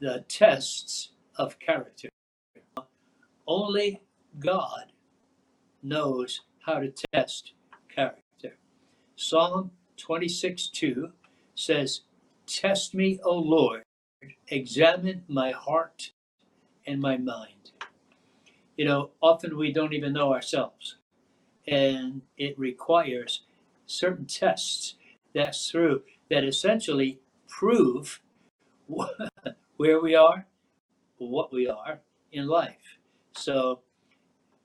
the tests of character. Only God knows how to test character. Psalm 26 2 says, Test me, O Lord, examine my heart and my mind. You know, often we don't even know ourselves, and it requires certain tests that's through that essentially prove where we are, what we are in life. So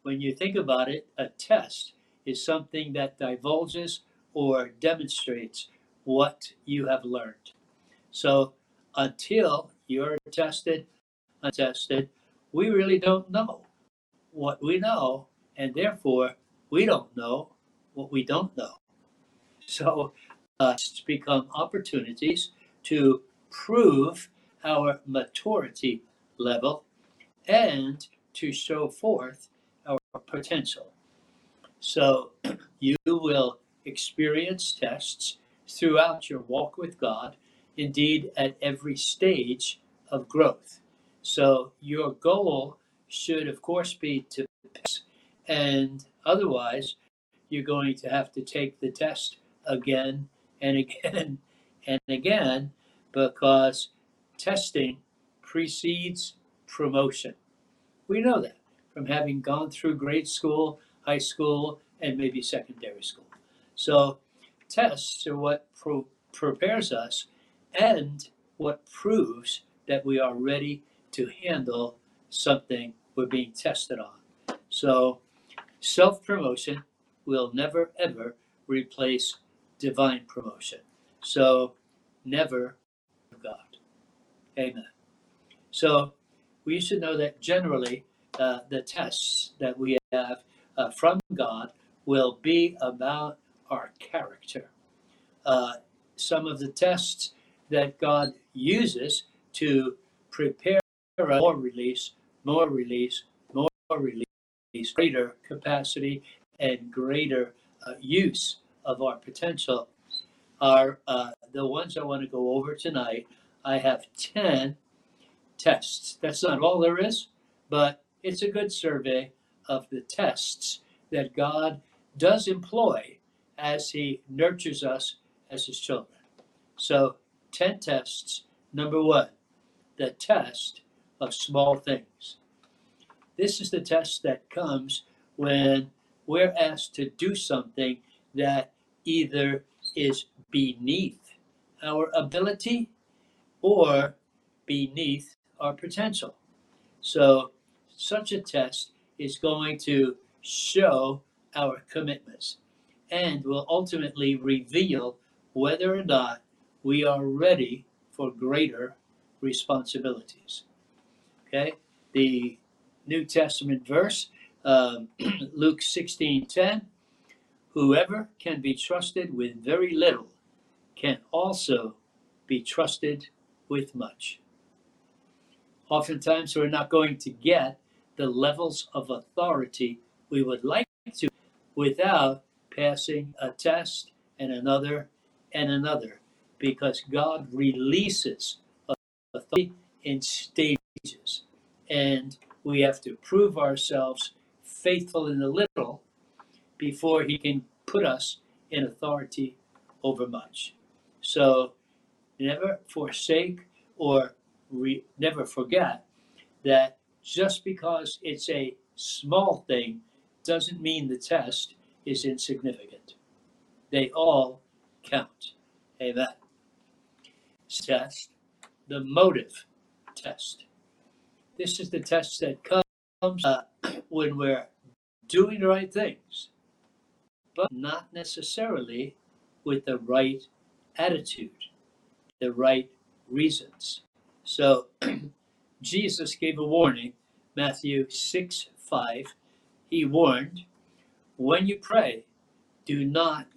when you think about it, a test is something that divulges or demonstrates what you have learned. So until you're tested, untested, we really don't know what we know, and therefore we don't know what we don't know. So uh, it's become opportunities to prove our maturity level and to show forth our potential. So you will experience tests throughout your walk with God, indeed, at every stage of growth. So your goal should, of course, be to pass, and otherwise, you're going to have to take the test again and again and again because testing precedes promotion. We know that from having gone through grade school, high school, and maybe secondary school. So, tests are what pro- prepares us and what proves that we are ready to handle something we're being tested on. So, self promotion will never ever replace divine promotion. So, never. Amen. So, we should know that generally uh, the tests that we have uh, from God will be about our character. Uh, some of the tests that God uses to prepare more release, more release, more release, greater capacity, and greater uh, use of our potential are uh, the ones I want to go over tonight. I have 10 tests. That's not all there is, but it's a good survey of the tests that God does employ as He nurtures us as His children. So, 10 tests. Number one, the test of small things. This is the test that comes when we're asked to do something that either is beneath our ability or beneath our potential. So, such a test is going to show our commitments and will ultimately reveal whether or not we are ready for greater responsibilities. Okay, the New Testament verse, um, Luke 16 10 Whoever can be trusted with very little can also be trusted with much. Oftentimes, we're not going to get the levels of authority we would like to without passing a test and another and another because God releases authority in stages. And we have to prove ourselves faithful in the little before he can put us in authority over much. So never forsake or re- never forget that just because it's a small thing doesn't mean the test is insignificant. They all count. Amen. Test, the motive test. This is the test that comes uh, when we're doing the right things but not necessarily with the right attitude, the right reasons. So Jesus gave a warning, Matthew 6 5. He warned, When you pray, do not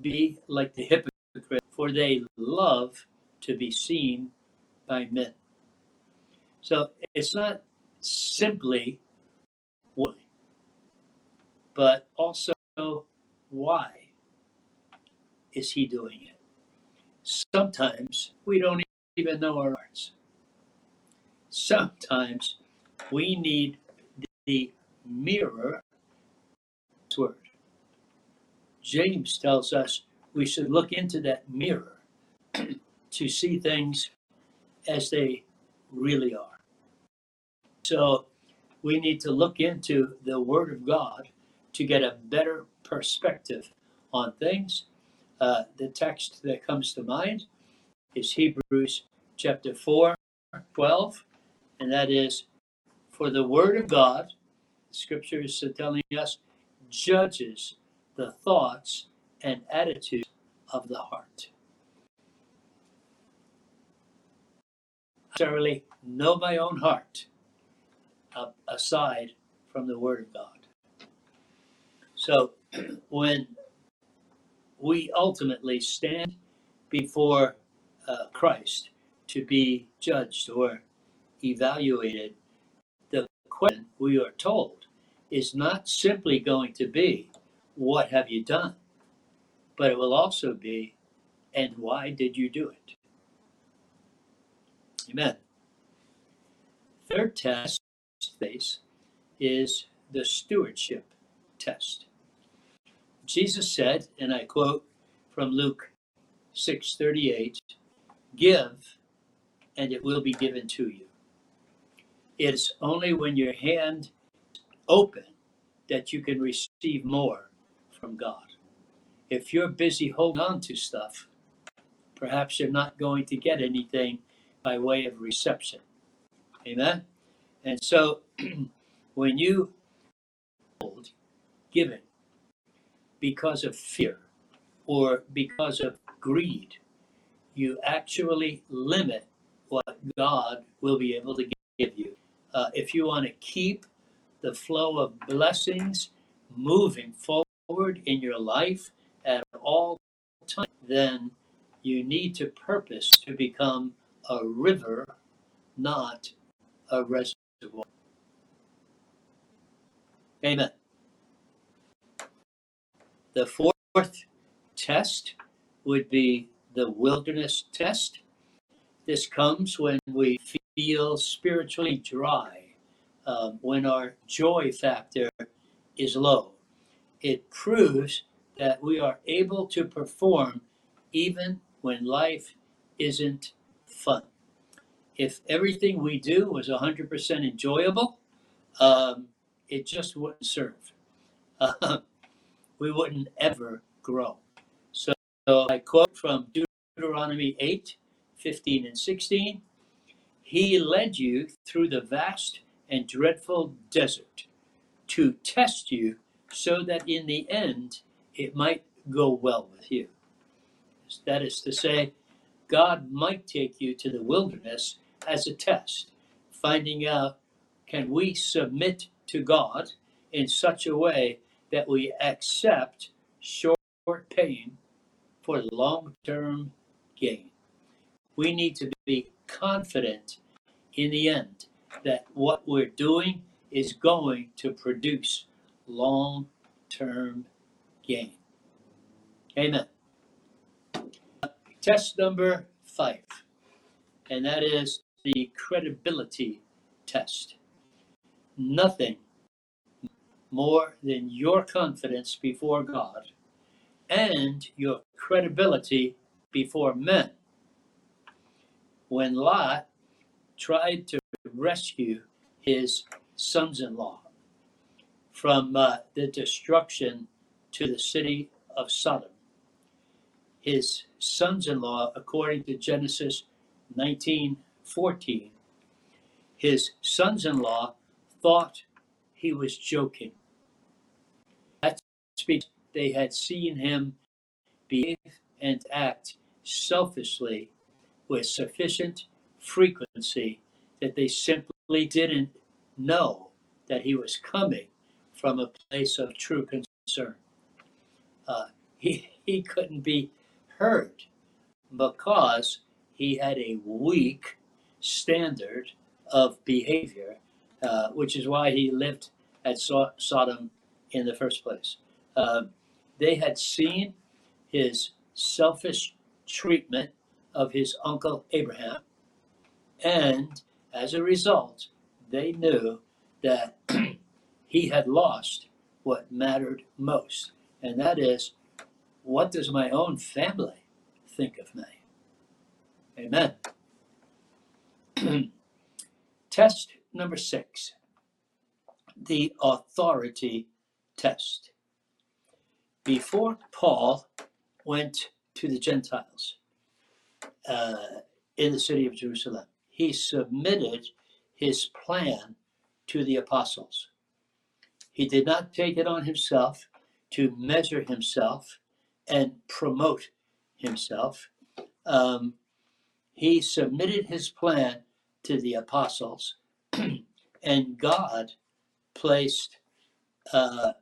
be like the hypocrite, for they love to be seen by men. So it's not simply why, but also why is he doing it? Sometimes we don't even know our hearts. sometimes we need the mirror word. James tells us we should look into that mirror to see things as they really are. So we need to look into the Word of God to get a better perspective on things. Uh, the text that comes to mind is Hebrews chapter 4, 12, and that is For the Word of God, Scripture is telling us, judges the thoughts and attitudes of the heart. I know my own heart uh, aside from the Word of God. So when we ultimately stand before uh, Christ to be judged or evaluated, the question we are told is not simply going to be, What have you done? but it will also be, And why did you do it? Amen. Third test face is the stewardship test. Jesus said, and I quote from Luke 6:38, "Give, and it will be given to you." It's only when your hand open that you can receive more from God. If you're busy holding on to stuff, perhaps you're not going to get anything by way of reception. Amen? And so when you hold giving because of fear or because of greed, you actually limit what God will be able to give you. Uh, if you want to keep the flow of blessings moving forward in your life at all times, then you need to purpose to become a river, not a reservoir. Amen. The fourth test would be the wilderness test. This comes when we feel spiritually dry, um, when our joy factor is low. It proves that we are able to perform even when life isn't fun. If everything we do was 100% enjoyable, um, it just wouldn't serve. Uh, we wouldn't ever grow. So, so I quote from Deuteronomy 8 15 and 16 He led you through the vast and dreadful desert to test you so that in the end it might go well with you. That is to say, God might take you to the wilderness as a test, finding out can we submit to God in such a way that we accept short pain for long term gain. We need to be confident in the end that what we're doing is going to produce long term gain. Amen. Test number five, and that is the credibility test. Nothing more than your confidence before God and your credibility before men. When Lot tried to rescue his sons in law from uh, the destruction to the city of Sodom, his sons in law, according to Genesis 19:14, his sons in law thought he was joking they had seen him behave and act selfishly with sufficient frequency that they simply didn't know that he was coming from a place of true concern. Uh, he, he couldn't be heard because he had a weak standard of behavior, uh, which is why he lived at so- Sodom in the first place. Uh, they had seen his selfish treatment of his uncle Abraham, and as a result, they knew that he had lost what mattered most, and that is, what does my own family think of me? Amen. test number six the authority test. Before Paul went to the Gentiles uh, in the city of Jerusalem, he submitted his plan to the apostles. He did not take it on himself to measure himself and promote himself. Um, he submitted his plan to the apostles, and God placed uh,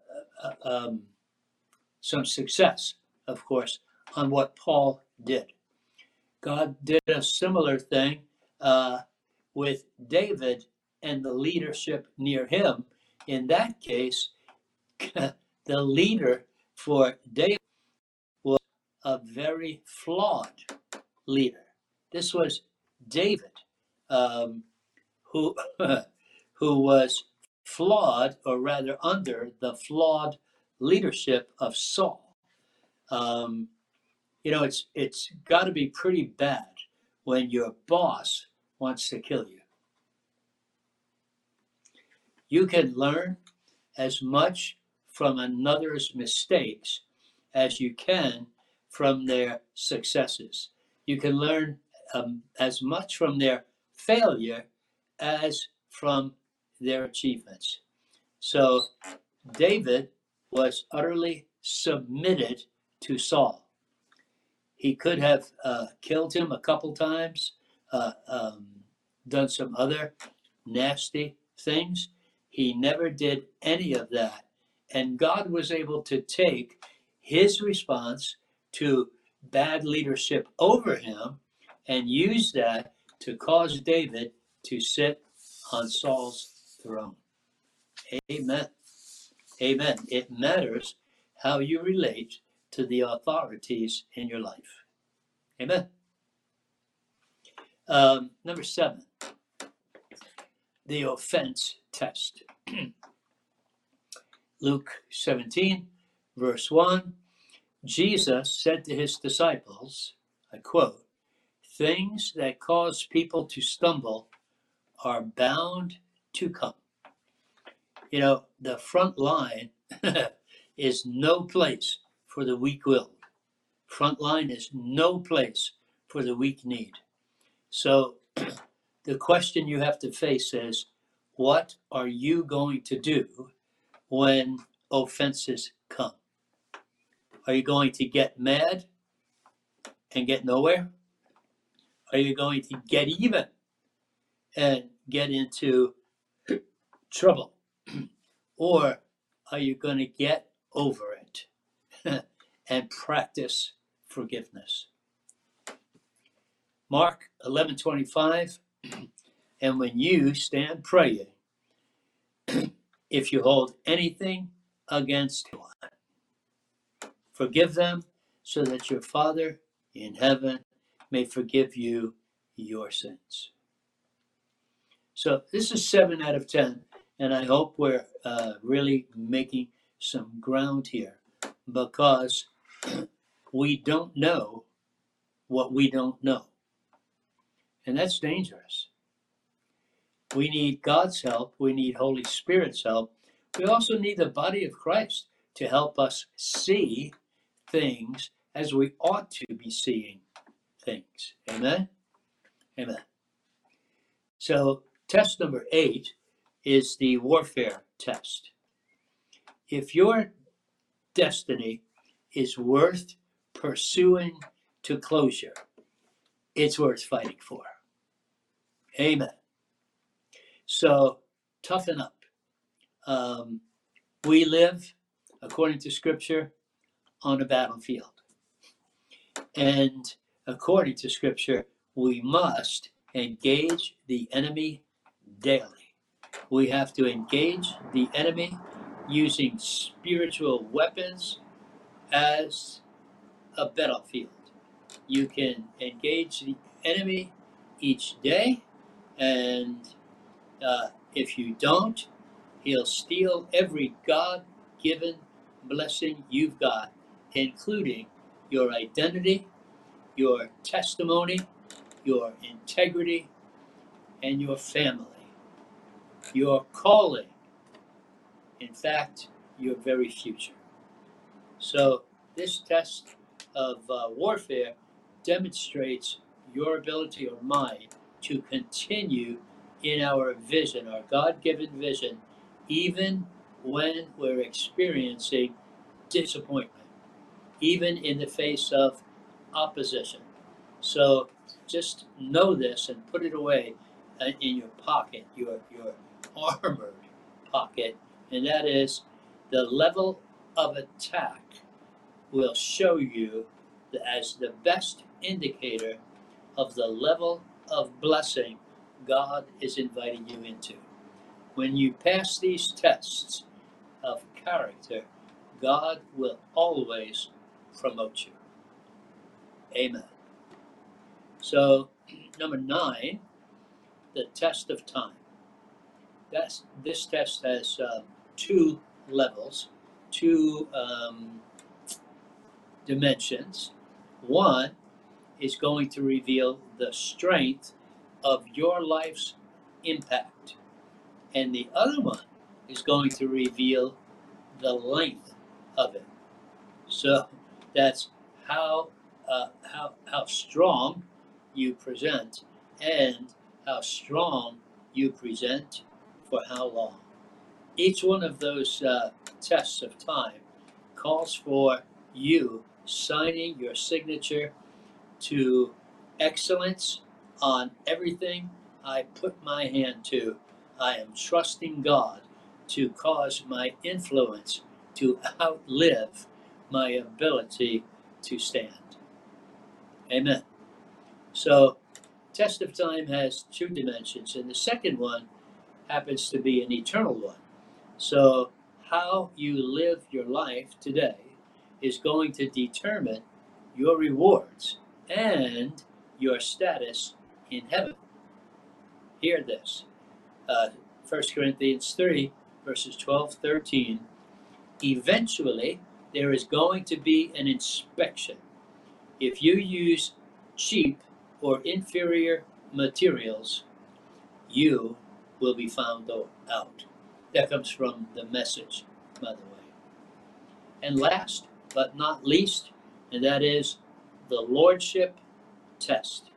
uh, um, some success, of course, on what Paul did. God did a similar thing uh, with David and the leadership near him. In that case, the leader for David was a very flawed leader. This was David, um, who who was flawed, or rather under the flawed leadership of Saul. Um, you know, it's it's got to be pretty bad when your boss wants to kill you. You can learn as much from another's mistakes as you can from their successes. You can learn um, as much from their failure as from their achievements. So David was utterly submitted to Saul. He could have uh, killed him a couple times, uh, um, done some other nasty things. He never did any of that. And God was able to take his response to bad leadership over him and use that to cause David to sit on Saul's throne. Amen. Amen. It matters how you relate to the authorities in your life. Amen. Um, number seven, the offense test. Luke 17, verse 1 Jesus said to his disciples, I quote, things that cause people to stumble are bound to come. You know, the front line is no place for the weak willed. Front line is no place for the weak kneed. So the question you have to face is what are you going to do when offenses come? Are you going to get mad and get nowhere? Are you going to get even and get into trouble? or are you going to get over it and practice forgiveness? Mark 11:25 and when you stand praying if you hold anything against one forgive them so that your father in heaven may forgive you your sins. So this is 7 out of 10 and I hope we're uh, really making some ground here because we don't know what we don't know. And that's dangerous. We need God's help. We need Holy Spirit's help. We also need the body of Christ to help us see things as we ought to be seeing things. Amen? Amen. So, test number eight is the warfare test. If your destiny is worth pursuing to closure, it's worth fighting for. Amen. So toughen up. Um, we live, according to Scripture, on a battlefield. And according to Scripture, we must engage the enemy daily we have to engage the enemy using spiritual weapons as a battlefield. You can engage the enemy each day And uh, if you don't, he'll steal every God given blessing you've got, including your identity, your testimony, your integrity, and your family, your calling, in fact, your very future. So, this test of uh, warfare demonstrates your ability or mine to continue in our vision, our God given vision, even when we're experiencing disappointment, even in the face of opposition. So just know this and put it away uh, in your pocket, your, your armored pocket, and that is the level of attack will show you as the best indicator of the level of blessing God is inviting you into. When you pass these tests of character, God will always promote you. Amen. So, number nine, the test of time. That's this test has uh, two levels, two um, dimensions. One is going to reveal the strength of your life's impact, and the other one is going to reveal the length of it. So that's how uh, how how strong you present and how strong you present for how long. Each one of those uh, tests of time calls for you signing your signature to excellence on everything I put my hand to. I am trusting God to cause my influence to outlive my ability to stand. Amen. So, test of time has two dimensions, and the second one happens to be an eternal one. So, how you live your life today is going to determine your rewards and your status in heaven. Hear this. Uh, 1 Corinthians 3, verses 12, 13. Eventually, there is going to be an inspection. If you use cheap or inferior materials, you will be found out. That comes from the message, by the way. And last but not least, and that is the lordship test.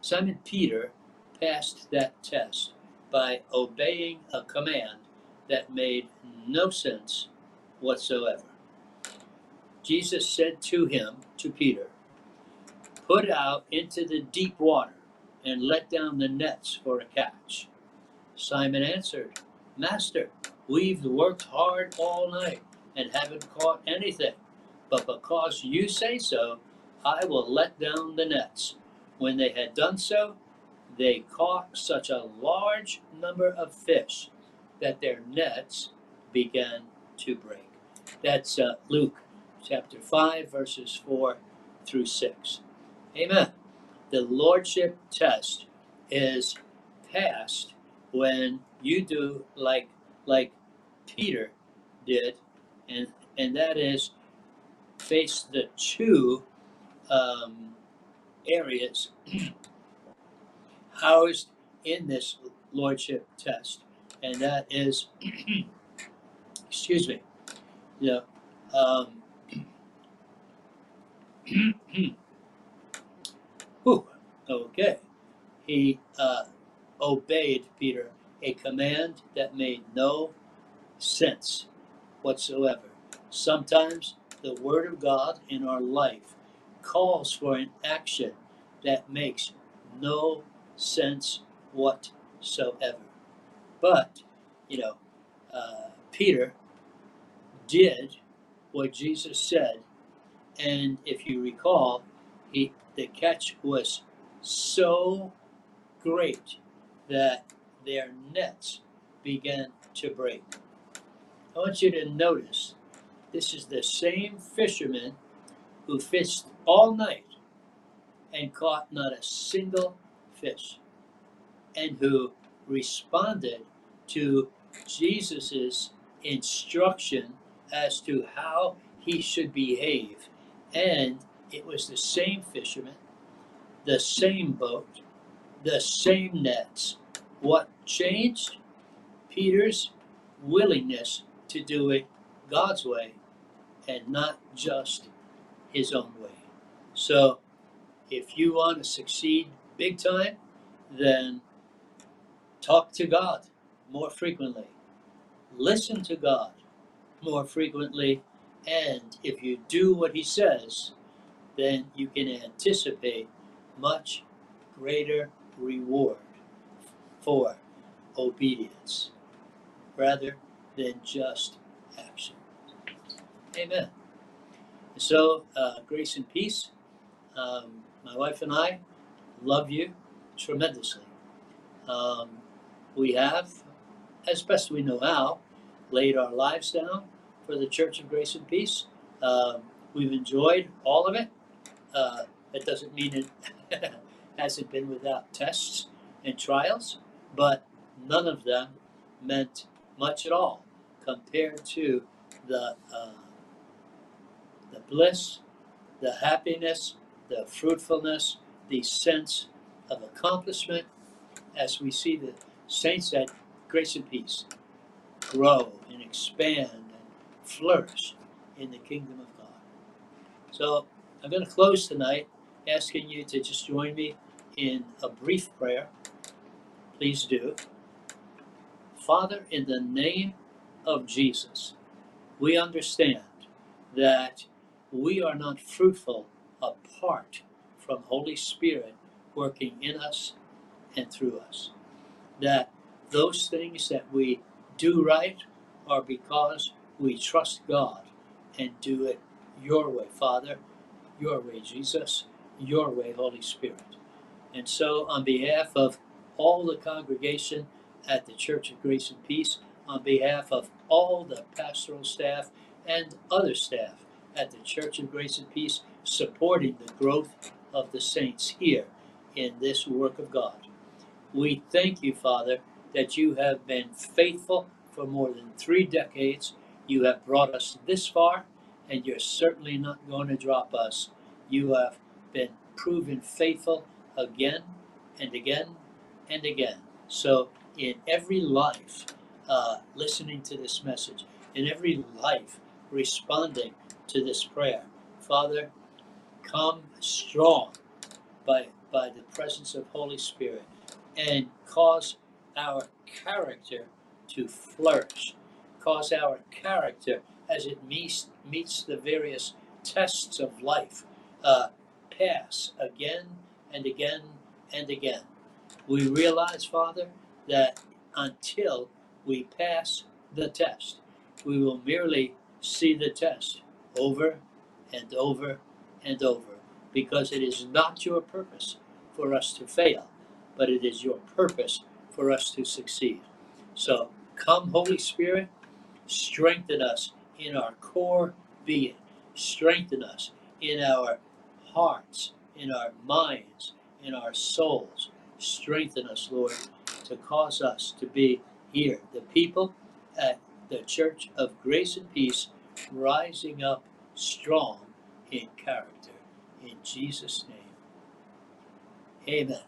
Simon Peter passed that test by obeying a command that made no sense whatsoever. Jesus said to him, to Peter, Put out into the deep water and let down the nets for a catch. Simon answered, Master, we've worked hard all night and haven't caught anything. But because you say so, I will let down the nets. When they had done so, they caught such a large number of fish that their nets began to break. That's uh, Luke chapter 5, verses 4 through 6. Amen. The Lordship test is passed when you do like like Peter did, and and that is face the two um, areas. Housed in this lordship test, and that is, excuse me, yeah, um, okay, he uh, obeyed Peter a command that made no sense whatsoever. Sometimes the Word of God in our life calls for an action that makes no sense whatsoever. But, you know, uh, Peter did what Jesus said, and if you recall, he the catch was so great that their nets began to break. I want you to notice this is the same fisherman who fished all night and caught not a single fish. and who responded to Jesus's instruction as to how he should behave. And it was the same fishermen, the same boat, the same nets. What changed? Peter's willingness to do it God's way and not just his own way. So, if you want to succeed big time, then talk to God more frequently. Listen to God more frequently. And if you do what He says, then you can anticipate much greater reward for obedience rather than just action. Amen. So, uh, grace and peace. Um, my wife and I love you tremendously. Um, we have, as best we know how, laid our lives down for the Church of Grace and Peace. Um, we've enjoyed all of it. Uh, that doesn't mean it hasn't been without tests and trials, but none of them meant much at all compared to the uh, the bliss, the happiness, the fruitfulness, the sense of accomplishment as we see the saints at grace and peace grow and expand and flourish in the kingdom of God. So I'm going to close tonight asking you to just join me in a brief prayer. Please do. Father, in the name of Jesus, we understand that we are not fruitful apart from Holy Spirit working in us and through us. That those things that we do right are because we trust God and do it your way, Father, your way, Jesus, your way, Holy Spirit. And so, on behalf of all the congregation at the Church of Grace and Peace, on behalf of all the pastoral staff and other staff at the Church of Grace and Peace, supporting the growth of the saints here in this work of God. We thank you, Father, that you have been faithful for more than three decades. You have brought us this far, and you're certainly not going to drop us. You have been proven faithful again and again and again. So, in every life, uh, listening to this message, in every life, responding to this prayer, Father, come strong by, by the presence of Holy Spirit and cause our character to flourish, cause our character as it meets, meets the various tests of life, uh, pass again and again and again. We realize, Father, that until we pass the test, we will merely see the test over and over and over because it is not your purpose for us to fail, but it is your purpose for us to succeed. So come, Holy Spirit, strengthen us in our core being, strengthen us in our hearts, in our minds, in our souls. Strengthen us, Lord, to cause us to be here, the people at the Church of Grace and Peace, rising up strong in character. In Jesus' name, amen.